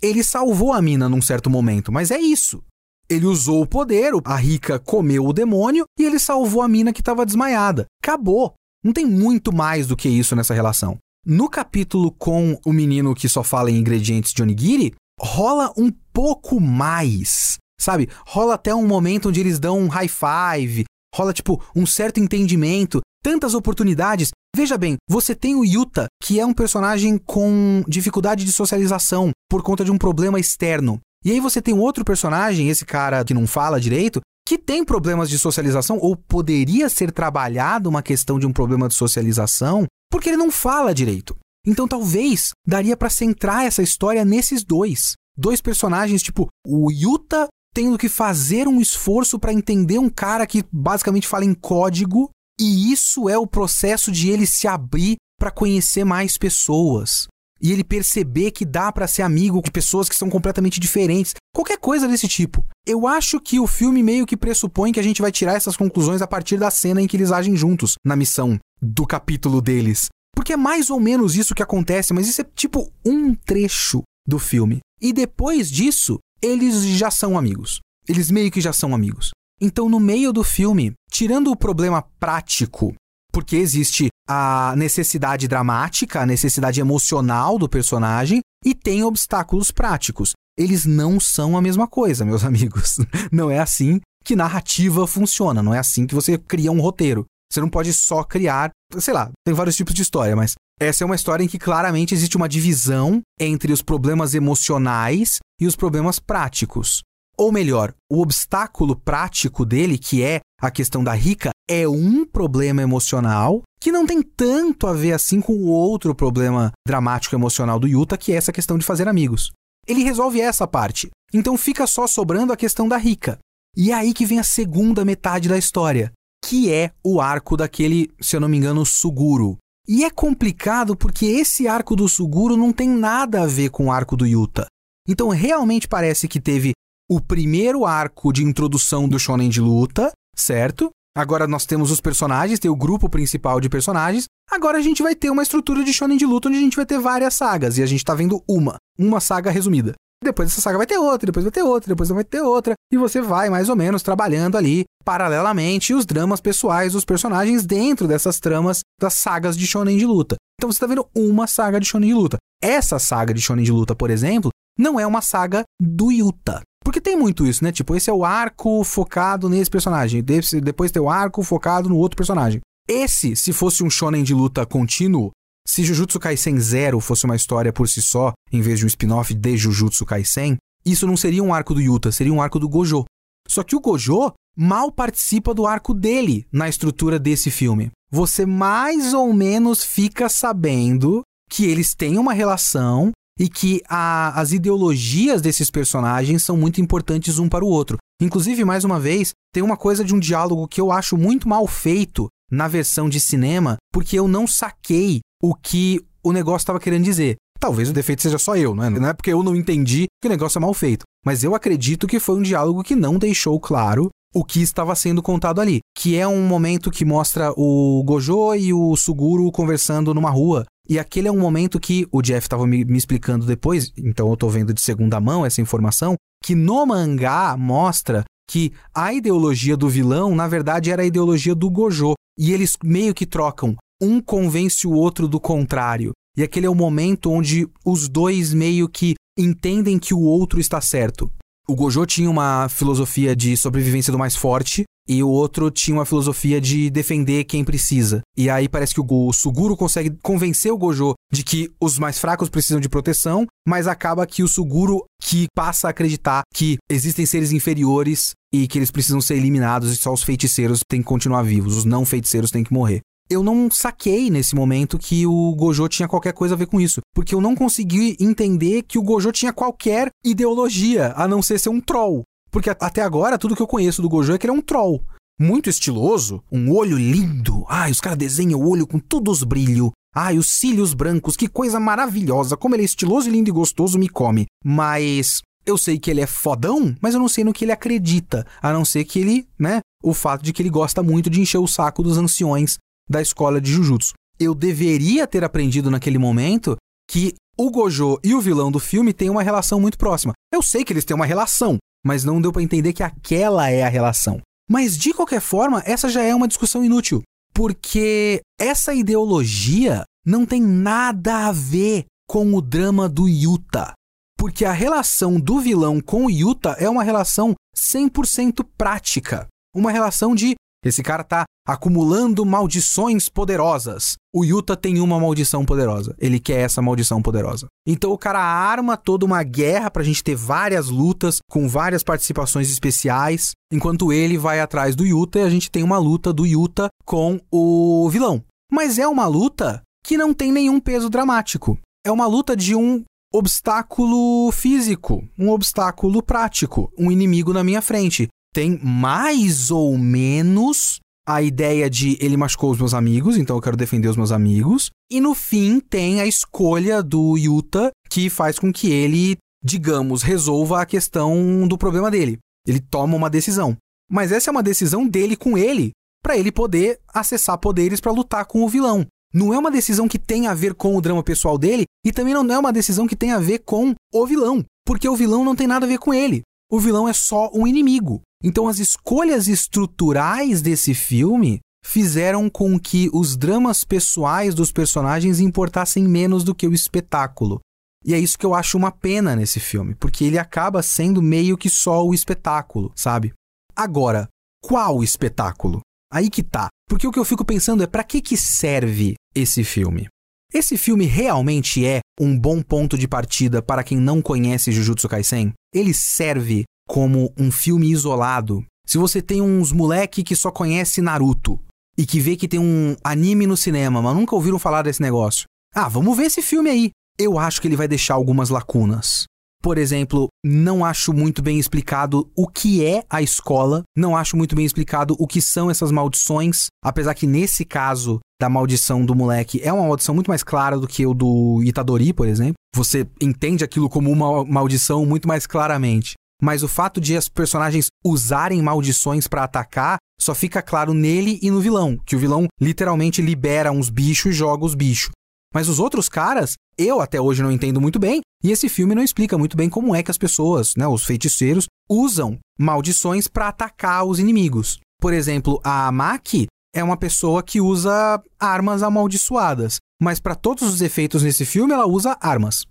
Ele salvou a mina num certo momento, mas é isso. Ele usou o poder, a Rika comeu o demônio e ele salvou a mina que estava desmaiada. Acabou. Não tem muito mais do que isso nessa relação. No capítulo com o menino que só fala em ingredientes de onigiri, rola um pouco mais sabe? Rola até um momento onde eles dão um high five, rola tipo um certo entendimento, tantas oportunidades. Veja bem, você tem o Yuta, que é um personagem com dificuldade de socialização por conta de um problema externo. E aí você tem outro personagem, esse cara que não fala direito, que tem problemas de socialização ou poderia ser trabalhado uma questão de um problema de socialização, porque ele não fala direito. Então talvez daria para centrar essa história nesses dois. Dois personagens, tipo, o Yuta tendo que fazer um esforço para entender um cara que basicamente fala em código, e isso é o processo de ele se abrir para conhecer mais pessoas e ele perceber que dá para ser amigo de pessoas que são completamente diferentes, qualquer coisa desse tipo. Eu acho que o filme meio que pressupõe que a gente vai tirar essas conclusões a partir da cena em que eles agem juntos na missão do capítulo deles. Porque é mais ou menos isso que acontece, mas isso é tipo um trecho do filme. E depois disso, eles já são amigos. Eles meio que já são amigos. Então, no meio do filme, tirando o problema prático porque existe a necessidade dramática, a necessidade emocional do personagem e tem obstáculos práticos. Eles não são a mesma coisa, meus amigos. Não é assim que narrativa funciona, não é assim que você cria um roteiro. Você não pode só criar, sei lá, tem vários tipos de história, mas essa é uma história em que claramente existe uma divisão entre os problemas emocionais e os problemas práticos. Ou melhor, o obstáculo prático dele, que é a questão da rica, é um problema emocional que não tem tanto a ver assim com o outro problema dramático emocional do Yuta, que é essa questão de fazer amigos. Ele resolve essa parte. Então fica só sobrando a questão da rica. E é aí que vem a segunda metade da história, que é o arco daquele, se eu não me engano, Suguro. E é complicado porque esse arco do Suguro não tem nada a ver com o arco do Yuta. Então realmente parece que teve o primeiro arco de introdução do shonen de luta, certo? Agora nós temos os personagens, tem o grupo principal de personagens. Agora a gente vai ter uma estrutura de shonen de luta onde a gente vai ter várias sagas e a gente tá vendo uma, uma saga resumida. Depois dessa saga vai ter outra, depois vai ter outra, depois vai ter outra, e você vai mais ou menos trabalhando ali paralelamente os dramas pessoais dos personagens dentro dessas tramas das sagas de shonen de luta. Então você está vendo uma saga de shonen de luta. Essa saga de shonen de luta, por exemplo, não é uma saga do Yuta. Porque tem muito isso, né? Tipo, esse é o arco focado nesse personagem. Depois tem o arco focado no outro personagem. Esse, se fosse um shonen de luta contínuo, se Jujutsu Kaisen Zero fosse uma história por si só, em vez de um spin-off de Jujutsu Kaisen, isso não seria um arco do Yuta, seria um arco do Gojo. Só que o Gojo mal participa do arco dele na estrutura desse filme. Você mais ou menos fica sabendo que eles têm uma relação e que a, as ideologias desses personagens são muito importantes um para o outro. Inclusive, mais uma vez, tem uma coisa de um diálogo que eu acho muito mal feito na versão de cinema, porque eu não saquei o que o negócio estava querendo dizer. Talvez o defeito seja só eu, não é? Não é porque eu não entendi que o negócio é mal feito. Mas eu acredito que foi um diálogo que não deixou claro o que estava sendo contado ali. Que é um momento que mostra o Gojo e o Suguro conversando numa rua. E aquele é um momento que o Jeff estava me, me, explicando depois, então eu estou vendo de segunda mão essa informação, que no mangá mostra que a ideologia do vilão, na verdade, era a ideologia do Gojo. E eles meio que trocam. Um convence o outro do contrário. E aquele é o momento onde os dois meio que entendem que o outro está certo. O Gojo tinha uma filosofia de sobrevivência do mais forte e o outro tinha uma filosofia de defender quem precisa. E aí parece que o Suguro consegue convencer o Gojo de que os mais fracos precisam de proteção, mas acaba que o Suguro que passa a acreditar que existem seres inferiores e que eles precisam ser eliminados e só os feiticeiros têm que continuar vivos, os não feiticeiros têm que morrer eu não saquei nesse momento que o Gojo tinha qualquer coisa a ver com isso. Porque eu não consegui entender que o Gojo tinha qualquer ideologia, a não ser ser um troll. Porque até agora, tudo que eu conheço do Gojo é que ele é um troll. Muito estiloso, um olho lindo. Ai, os caras desenham o olho com todos os brilhos. Ai, os cílios brancos, que coisa maravilhosa. Como ele é estiloso, lindo e gostoso, me come. Mas eu sei que ele é fodão, mas eu não sei no que ele acredita. A não ser que ele, né? O fato de que ele gosta muito de encher o saco dos anciões da escola de Jujutsu. Eu deveria ter aprendido naquele momento que o Gojo e o vilão do filme têm uma relação muito próxima. Eu sei que eles têm uma relação, mas não deu para entender que aquela é a relação. Mas de qualquer forma, essa já é uma discussão inútil, porque essa ideologia não tem nada a ver com o drama do Yuta. Porque a relação do vilão com o Yuta é uma relação 100% prática. Uma relação de esse cara tá acumulando maldições poderosas. O Yuta tem uma maldição poderosa. Ele quer essa maldição poderosa. Então o cara arma toda uma guerra pra gente ter várias lutas com várias participações especiais, enquanto ele vai atrás do Yuta e a gente tem uma luta do Yuta com o vilão. Mas é uma luta que não tem nenhum peso dramático. É uma luta de um obstáculo físico, um obstáculo prático, um inimigo na minha frente. Tem mais ou menos a ideia de ele machucou os meus amigos, então eu quero defender os meus amigos. E no fim tem a escolha do Yuta que faz com que ele, digamos, resolva a questão do problema dele. Ele toma uma decisão. Mas essa é uma decisão dele com ele, para ele poder acessar poderes para lutar com o vilão. Não é uma decisão que tem a ver com o drama pessoal dele e também não é uma decisão que tem a ver com o vilão, porque o vilão não tem nada a ver com ele. O vilão é só um inimigo. Então as escolhas estruturais desse filme fizeram com que os dramas pessoais dos personagens importassem menos do que o espetáculo. E é isso que eu acho uma pena nesse filme, porque ele acaba sendo meio que só o espetáculo, sabe? Agora, qual espetáculo? Aí que tá. Porque o que eu fico pensando é para que que serve esse filme? Esse filme realmente é um bom ponto de partida para quem não conhece Jujutsu Kaisen? Ele serve como um filme isolado. Se você tem uns moleque que só conhece Naruto e que vê que tem um anime no cinema, mas nunca ouviram falar desse negócio. Ah, vamos ver esse filme aí. Eu acho que ele vai deixar algumas lacunas. Por exemplo, não acho muito bem explicado o que é a escola, não acho muito bem explicado o que são essas maldições, apesar que nesse caso da maldição do moleque é uma maldição muito mais clara do que o do Itadori, por exemplo. Você entende aquilo como uma maldição muito mais claramente. Mas o fato de as personagens usarem maldições para atacar só fica claro nele e no vilão, que o vilão literalmente libera uns bichos e joga os bichos. Mas os outros caras, eu até hoje não entendo muito bem, e esse filme não explica muito bem como é que as pessoas, né, os feiticeiros, usam maldições para atacar os inimigos. Por exemplo, a Maki é uma pessoa que usa armas amaldiçoadas, mas para todos os efeitos nesse filme ela usa armas.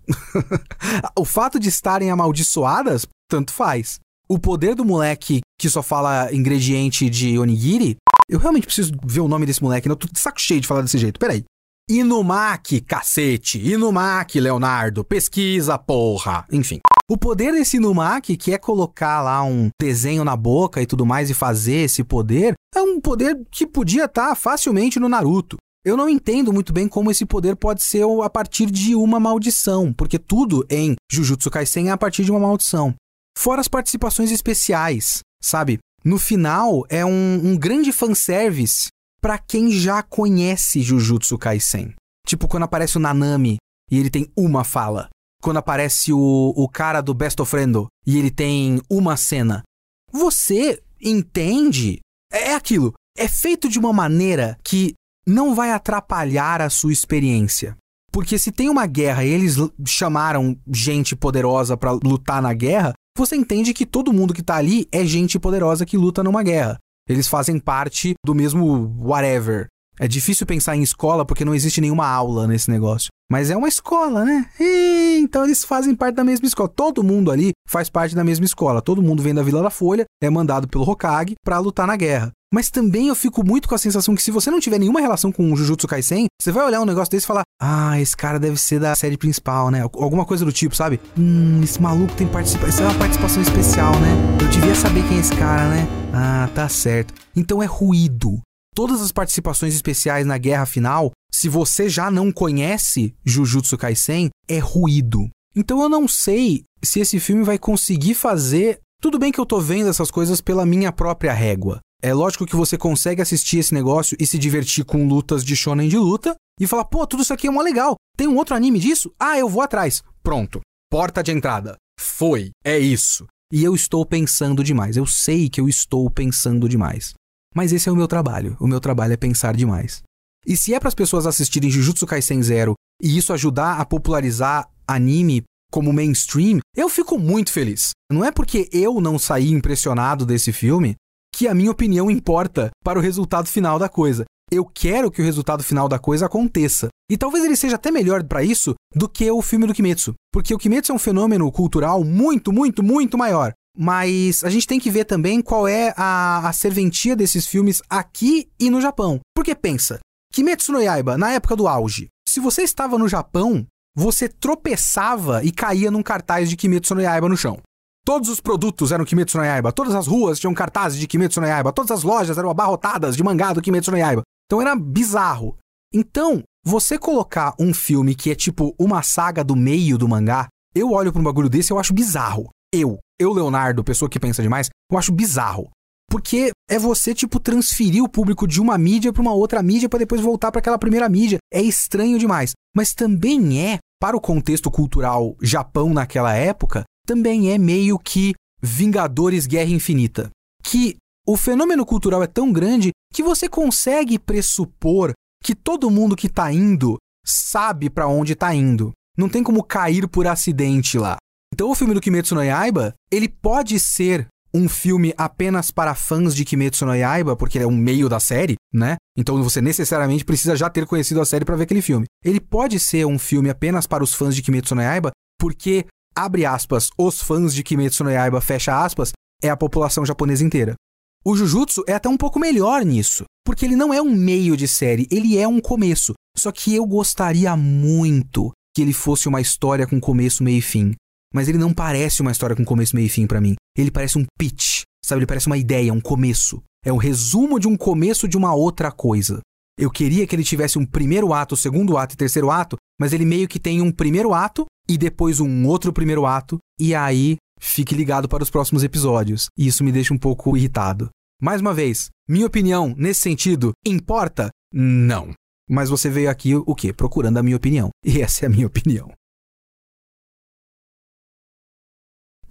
o fato de estarem amaldiçoadas, tanto faz. O poder do moleque que só fala ingrediente de onigiri, eu realmente preciso ver o nome desse moleque, né? tô de saco cheio de falar desse jeito. Peraí. Inumaki, cacete. Inumaki, Leonardo. Pesquisa, porra. Enfim. O poder desse Inumaki, que é colocar lá um desenho na boca e tudo mais e fazer esse poder, é um poder que podia estar tá facilmente no Naruto. Eu não entendo muito bem como esse poder pode ser a partir de uma maldição, porque tudo em Jujutsu Kaisen é a partir de uma maldição. Fora as participações especiais, sabe? No final, é um, um grande fanservice para quem já conhece Jujutsu Kaisen. Tipo quando aparece o Nanami e ele tem uma fala. Quando aparece o, o cara do Best of e ele tem uma cena. Você entende? É, é aquilo. É feito de uma maneira que não vai atrapalhar a sua experiência. Porque se tem uma guerra e eles chamaram gente poderosa para lutar na guerra, você entende que todo mundo que tá ali é gente poderosa que luta numa guerra. Eles fazem parte do mesmo whatever. É difícil pensar em escola porque não existe nenhuma aula nesse negócio. Mas é uma escola, né? E, então eles fazem parte da mesma escola. Todo mundo ali faz parte da mesma escola. Todo mundo vem da Vila da Folha, é mandado pelo Hokage para lutar na guerra. Mas também eu fico muito com a sensação que se você não tiver nenhuma relação com o Jujutsu Kaisen, você vai olhar um negócio desse e falar: "Ah, esse cara deve ser da série principal, né? Alguma coisa do tipo, sabe? Hum, esse maluco tem participação, isso é uma participação especial, né? Eu devia saber quem é esse cara, né? Ah, tá certo. Então é ruído. Todas as participações especiais na guerra final, se você já não conhece Jujutsu Kaisen, é ruído. Então eu não sei se esse filme vai conseguir fazer. Tudo bem que eu tô vendo essas coisas pela minha própria régua. É lógico que você consegue assistir esse negócio e se divertir com lutas de shonen de luta e falar, pô, tudo isso aqui é mó legal. Tem um outro anime disso? Ah, eu vou atrás. Pronto. Porta de entrada. Foi. É isso. E eu estou pensando demais. Eu sei que eu estou pensando demais. Mas esse é o meu trabalho. O meu trabalho é pensar demais. E se é para as pessoas assistirem Jujutsu Kaisen Zero e isso ajudar a popularizar anime como mainstream, eu fico muito feliz. Não é porque eu não saí impressionado desse filme que a minha opinião importa para o resultado final da coisa. Eu quero que o resultado final da coisa aconteça. E talvez ele seja até melhor para isso do que o filme do Kimetsu. Porque o Kimetsu é um fenômeno cultural muito, muito, muito maior. Mas a gente tem que ver também qual é a, a serventia desses filmes aqui e no Japão. Porque pensa, Kimetsu no Yaiba, na época do auge, se você estava no Japão, você tropeçava e caía num cartaz de Kimetsu no Yaiba no chão. Todos os produtos eram Kimetsu no Yaiba, todas as ruas tinham cartazes de Kimetsu no Yaiba, todas as lojas eram abarrotadas de mangá do Kimetsu no Yaiba. Então era bizarro. Então, você colocar um filme que é tipo uma saga do meio do mangá, eu olho para um bagulho desse e eu acho bizarro. Eu, eu Leonardo, pessoa que pensa demais, eu acho bizarro. Porque é você, tipo, transferir o público de uma mídia para uma outra mídia para depois voltar para aquela primeira mídia. É estranho demais. Mas também é, para o contexto cultural Japão naquela época, também é meio que Vingadores Guerra Infinita. Que o fenômeno cultural é tão grande que você consegue pressupor que todo mundo que tá indo sabe para onde tá indo. Não tem como cair por acidente lá. Então o filme do Kimetsu no Yaiba, ele pode ser um filme apenas para fãs de Kimetsu no Yaiba, porque ele é um meio da série, né? Então você necessariamente precisa já ter conhecido a série para ver aquele filme. Ele pode ser um filme apenas para os fãs de Kimetsu no Yaiba, porque abre aspas, os fãs de Kimetsu no Yaiba, fecha aspas, é a população japonesa inteira. O Jujutsu é até um pouco melhor nisso, porque ele não é um meio de série, ele é um começo. Só que eu gostaria muito que ele fosse uma história com começo, meio e fim. Mas ele não parece uma história com começo, meio e fim para mim. Ele parece um pitch, sabe? Ele parece uma ideia, um começo. É um resumo de um começo de uma outra coisa. Eu queria que ele tivesse um primeiro ato, segundo ato e terceiro ato, mas ele meio que tem um primeiro ato e depois um outro primeiro ato, e aí fique ligado para os próximos episódios. E isso me deixa um pouco irritado. Mais uma vez, minha opinião nesse sentido importa? Não. Mas você veio aqui o quê? Procurando a minha opinião. E essa é a minha opinião.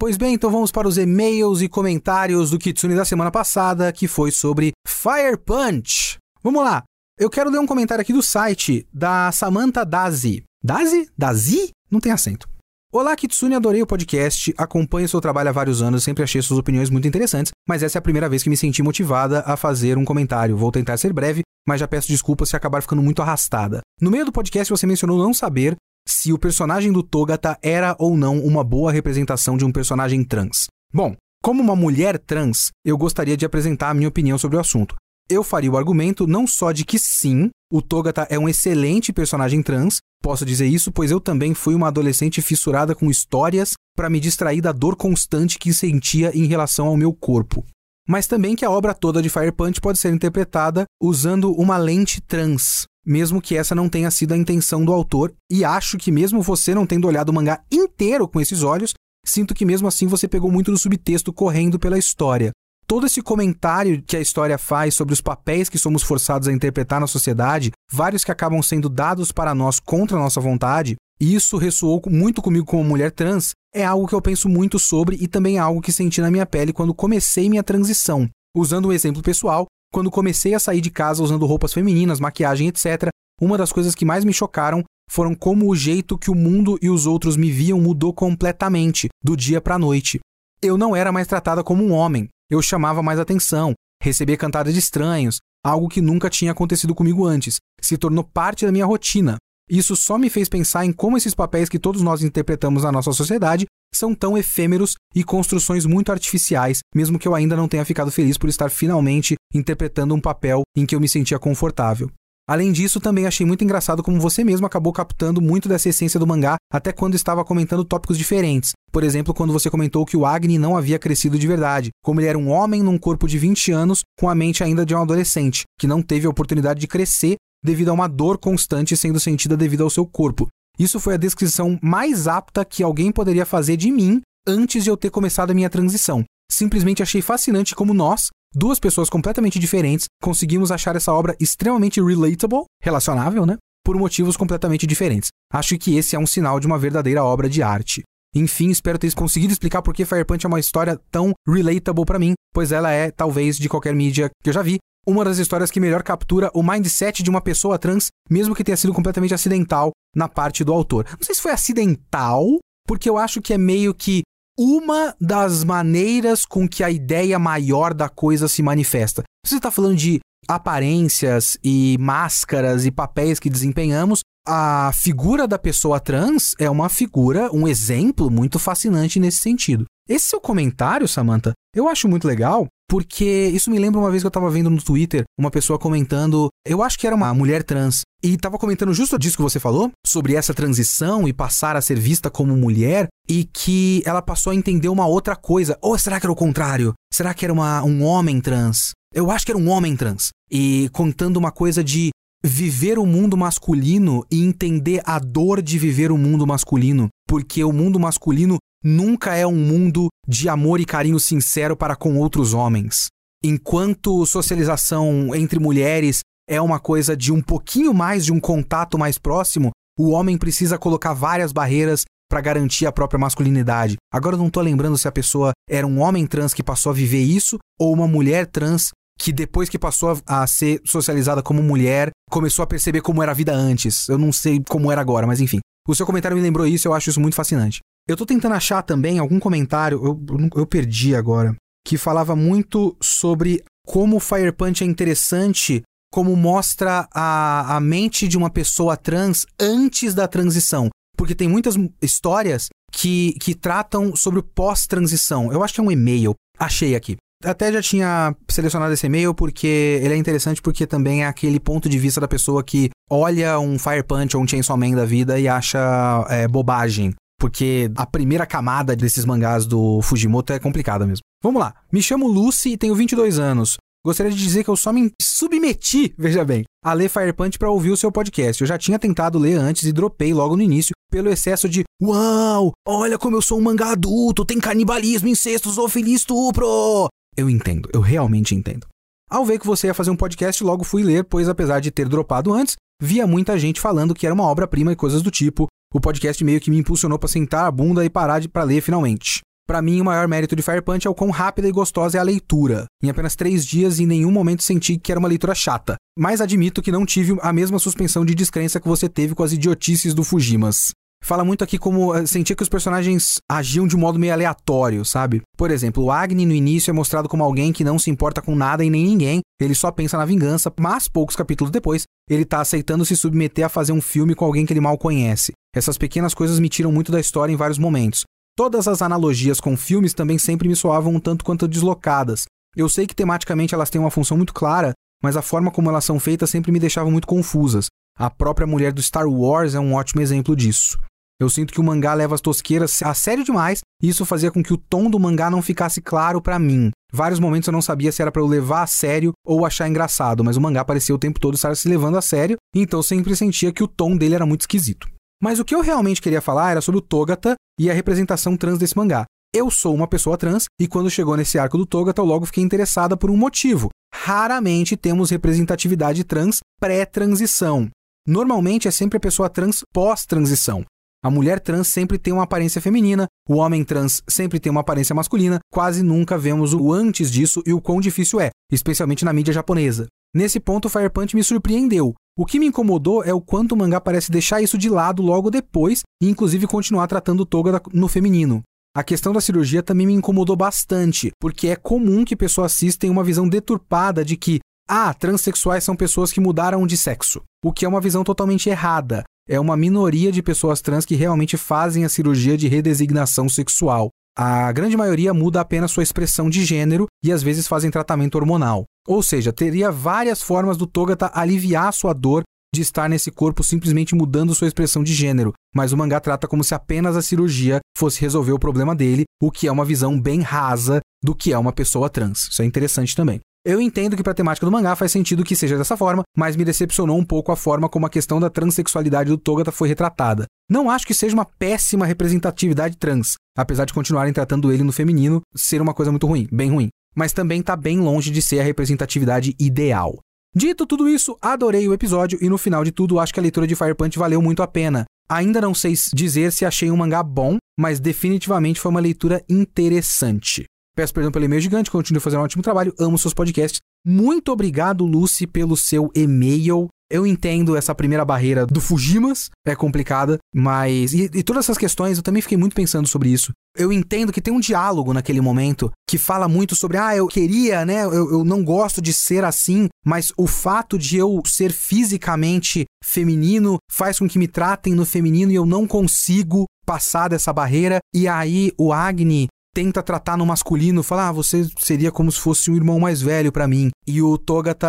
Pois bem, então vamos para os e-mails e comentários do Kitsune da semana passada, que foi sobre Fire Punch. Vamos lá. Eu quero ler um comentário aqui do site da Samantha Dazi. Dazi? Dazi? Não tem acento. Olá, Kitsune, adorei o podcast, acompanho seu trabalho há vários anos, sempre achei suas opiniões muito interessantes, mas essa é a primeira vez que me senti motivada a fazer um comentário. Vou tentar ser breve, mas já peço desculpas se acabar ficando muito arrastada. No meio do podcast você mencionou não saber se o personagem do Togata era ou não uma boa representação de um personagem trans. Bom, como uma mulher trans, eu gostaria de apresentar a minha opinião sobre o assunto. Eu faria o argumento não só de que sim, o Togata é um excelente personagem trans, posso dizer isso pois eu também fui uma adolescente fissurada com histórias para me distrair da dor constante que sentia em relação ao meu corpo. Mas também que a obra toda de Fire Punch pode ser interpretada usando uma lente trans, mesmo que essa não tenha sido a intenção do autor, e acho que mesmo você não tendo olhado o mangá inteiro com esses olhos, sinto que mesmo assim você pegou muito no subtexto correndo pela história. Todo esse comentário que a história faz sobre os papéis que somos forçados a interpretar na sociedade, vários que acabam sendo dados para nós contra a nossa vontade, isso ressoou muito comigo como mulher trans, é algo que eu penso muito sobre e também é algo que senti na minha pele quando comecei minha transição. Usando um exemplo pessoal, quando comecei a sair de casa usando roupas femininas, maquiagem, etc., uma das coisas que mais me chocaram foram como o jeito que o mundo e os outros me viam mudou completamente, do dia para a noite. Eu não era mais tratada como um homem, eu chamava mais atenção, recebia cantadas de estranhos, algo que nunca tinha acontecido comigo antes, se tornou parte da minha rotina. Isso só me fez pensar em como esses papéis que todos nós interpretamos na nossa sociedade são tão efêmeros e construções muito artificiais, mesmo que eu ainda não tenha ficado feliz por estar finalmente interpretando um papel em que eu me sentia confortável. Além disso, também achei muito engraçado como você mesmo acabou captando muito dessa essência do mangá, até quando estava comentando tópicos diferentes. Por exemplo, quando você comentou que o Agni não havia crescido de verdade, como ele era um homem num corpo de 20 anos com a mente ainda de um adolescente, que não teve a oportunidade de crescer devido a uma dor constante sendo sentida devido ao seu corpo. Isso foi a descrição mais apta que alguém poderia fazer de mim antes de eu ter começado a minha transição. Simplesmente achei fascinante como nós, duas pessoas completamente diferentes, conseguimos achar essa obra extremamente relatable, relacionável, né? Por motivos completamente diferentes. Acho que esse é um sinal de uma verdadeira obra de arte. Enfim, espero ter conseguido explicar por que Fire Punch é uma história tão relatable para mim, pois ela é, talvez, de qualquer mídia que eu já vi, uma das histórias que melhor captura o mindset de uma pessoa trans, mesmo que tenha sido completamente acidental na parte do autor. Não sei se foi acidental, porque eu acho que é meio que uma das maneiras com que a ideia maior da coisa se manifesta. Você está falando de aparências e máscaras e papéis que desempenhamos, a figura da pessoa trans é uma figura, um exemplo muito fascinante nesse sentido. Esse seu comentário, Samantha, eu acho muito legal, porque isso me lembra uma vez que eu tava vendo no Twitter uma pessoa comentando, eu acho que era uma mulher trans, e tava comentando justo disso que você falou, sobre essa transição e passar a ser vista como mulher, e que ela passou a entender uma outra coisa. Ou será que era o contrário? Será que era uma, um homem trans? Eu acho que era um homem trans. E contando uma coisa de viver o mundo masculino e entender a dor de viver o mundo masculino, porque o mundo masculino nunca é um mundo de amor e carinho sincero para com outros homens. Enquanto socialização entre mulheres é uma coisa de um pouquinho mais de um contato mais próximo, o homem precisa colocar várias barreiras para garantir a própria masculinidade. Agora eu não tô lembrando se a pessoa era um homem trans que passou a viver isso ou uma mulher trans que depois que passou a, ser socializada como mulher, começou a perceber como era a vida antes. Eu não sei como era agora, mas enfim. O seu comentário me lembrou isso, eu acho isso muito fascinante. Eu tô tentando achar também algum comentário, eu, eu perdi agora, que falava muito sobre como o Fire Punch é interessante, como mostra a, a mente de uma pessoa trans antes da transição. Porque tem muitas histórias que, que tratam sobre o pós-transição. Eu acho que é um e-mail. Achei aqui até já tinha selecionado esse e-mail porque ele é interessante porque também é aquele ponto de vista da pessoa que olha um Fire Punch ou um Chainsaw Man da vida e acha é, bobagem. Porque a primeira camada desses mangás do Fujimoto é complicada mesmo. Vamos lá. Me chamo Lucy e tenho 22 anos. Gostaria de dizer que eu só me submeti, veja bem, a ler Fire Punch para ouvir o seu podcast. Eu já tinha tentado ler antes e dropei logo no início pelo excesso de Uau, olha como eu sou um mangá adulto, tem canibalismo, incesto, zoofilia, estupro. Eu entendo, eu realmente entendo. Ao ver que você ia fazer um podcast, logo fui ler, pois apesar de ter dropado antes, via muita gente falando que era uma obra-prima e coisas do tipo. O podcast meio que me impulsionou para sentar a bunda e parar de para ler finalmente. Para mim, o maior mérito de Fire Punch é o quão rápida e gostosa é a leitura. Em apenas três dias, em nenhum momento senti que era uma leitura chata. Mas admito que não tive a mesma suspensão de descrença que você teve com as idiotices do Fujimas fala muito aqui como eh, sentia que os personagens agiam de um modo meio aleatório, sabe? Por exemplo, o Agni no início é mostrado como alguém que não se importa com nada e nem ninguém, ele só pensa na vingança, mas poucos capítulos depois, ele tá aceitando se submeter a fazer um filme com alguém que ele mal conhece. Essas pequenas coisas me tiram muito da história em vários momentos. Todas as analogias com filmes também sempre me soavam um tanto quanto deslocadas. Eu sei que tematicamente elas têm uma função muito clara, mas a forma como elas são feitas sempre me deixava muito confusas. A própria mulher do Star Wars é um ótimo exemplo disso. Eu sinto que o mangá leva as tosqueiras a sério demais, e isso fazia com que o tom do mangá não ficasse claro para mim. Vários momentos eu não sabia se era para eu levar a sério ou achar engraçado, mas o mangá parecia o tempo todo estar se levando a sério, então eu sempre sentia que o tom dele era muito esquisito. Mas o que eu realmente queria falar era sobre o Togata e a representação trans desse mangá. Eu sou uma pessoa trans e quando chegou nesse arco do Togata eu logo fiquei interessada por um motivo. Raramente temos representatividade trans pré-transição. Normalmente é sempre a pessoa trans pós-transição. A mulher trans sempre tem uma aparência feminina, o homem trans sempre tem uma aparência masculina, quase nunca vemos o antes disso e o quão difícil é, especialmente na mídia japonesa. Nesse ponto, Fire Punch me surpreendeu. O que me incomodou é o quanto o mangá parece deixar isso de lado logo depois e inclusive continuar tratando Toga no feminino. A questão da cirurgia também me incomodou bastante, porque é comum que pessoas cis tenham uma visão deturpada de que ah, transexuais são pessoas que mudaram de sexo, o que é uma visão totalmente errada é uma minoria de pessoas trans que realmente fazem a cirurgia de redesignação sexual. A grande maioria muda apenas sua expressão de gênero e às vezes fazem tratamento hormonal. Ou seja, teria várias formas do Togata aliviar sua dor de estar nesse corpo simplesmente mudando sua expressão de gênero, mas o mangá trata como se apenas a cirurgia fosse resolver o problema dele, o que é uma visão bem rasa do que é uma pessoa trans. Isso é interessante também. Eu entendo que para a temática do mangá faz sentido que seja dessa forma, mas me decepcionou um pouco a forma como a questão da transexualidade do Togata foi retratada. Não acho que seja uma péssima representatividade trans, apesar de continuarem tratando ele no feminino ser uma coisa muito ruim, bem ruim. Mas também está bem longe de ser a representatividade ideal. Dito tudo isso, adorei o episódio e no final de tudo acho que a leitura de Fire Punch valeu muito a pena. Ainda não sei dizer se achei um mangá bom, mas definitivamente foi uma leitura interessante. Peço perdão pelo e-mail gigante, continue fazendo um ótimo trabalho, amo seus podcasts. Muito obrigado, Lucy, pelo seu e-mail. Eu entendo essa primeira barreira do Fujimas, é complicada, mas. E, e, todas essas questões, eu também fiquei muito pensando sobre isso. Eu entendo que tem um diálogo naquele momento que fala muito sobre, ah, eu queria, né? Eu, eu não gosto de ser assim, mas o fato de eu ser fisicamente feminino faz com que me tratem no feminino e eu não consigo passar dessa barreira. E aí o Agni tenta tratar no masculino, fala, ah, você seria como se fosse um irmão mais velho para mim. E o Togata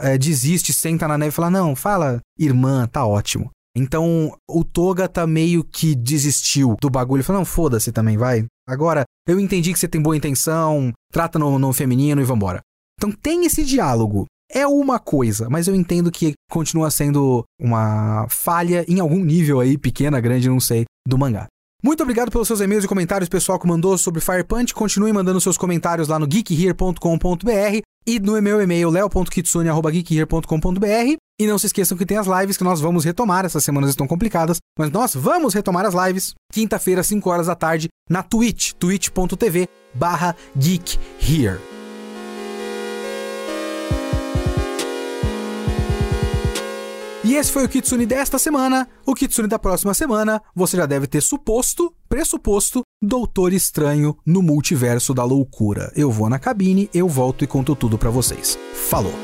é, desiste, senta na neve e fala, não, fala irmã, tá ótimo. Então o Togata meio que desistiu do bagulho, falou, não, foda-se também, vai. Agora, eu entendi que você tem boa intenção, trata no, no feminino e vambora. Então tem esse diálogo. É uma coisa, mas eu entendo que continua sendo uma falha em algum nível aí, pequena, grande, não sei, do mangá. Muito obrigado pelos seus e-mails e comentários, pessoal que mandou sobre Fire Punch. Continue mandando seus comentários lá no geekhere.com.br e no meu e-mail leo.kitsune.geekhere.com.br. E não se esqueçam que tem as lives que nós vamos retomar. Essas semanas estão complicadas, mas nós vamos retomar as lives quinta-feira, 5 horas da tarde, na Twitch, twitch.tv barra geekhere. E esse foi o Kitsune desta semana. O Kitsune da próxima semana, você já deve ter suposto, pressuposto, Doutor Estranho no Multiverso da Loucura. Eu vou na cabine, eu volto e conto tudo para vocês. Falou!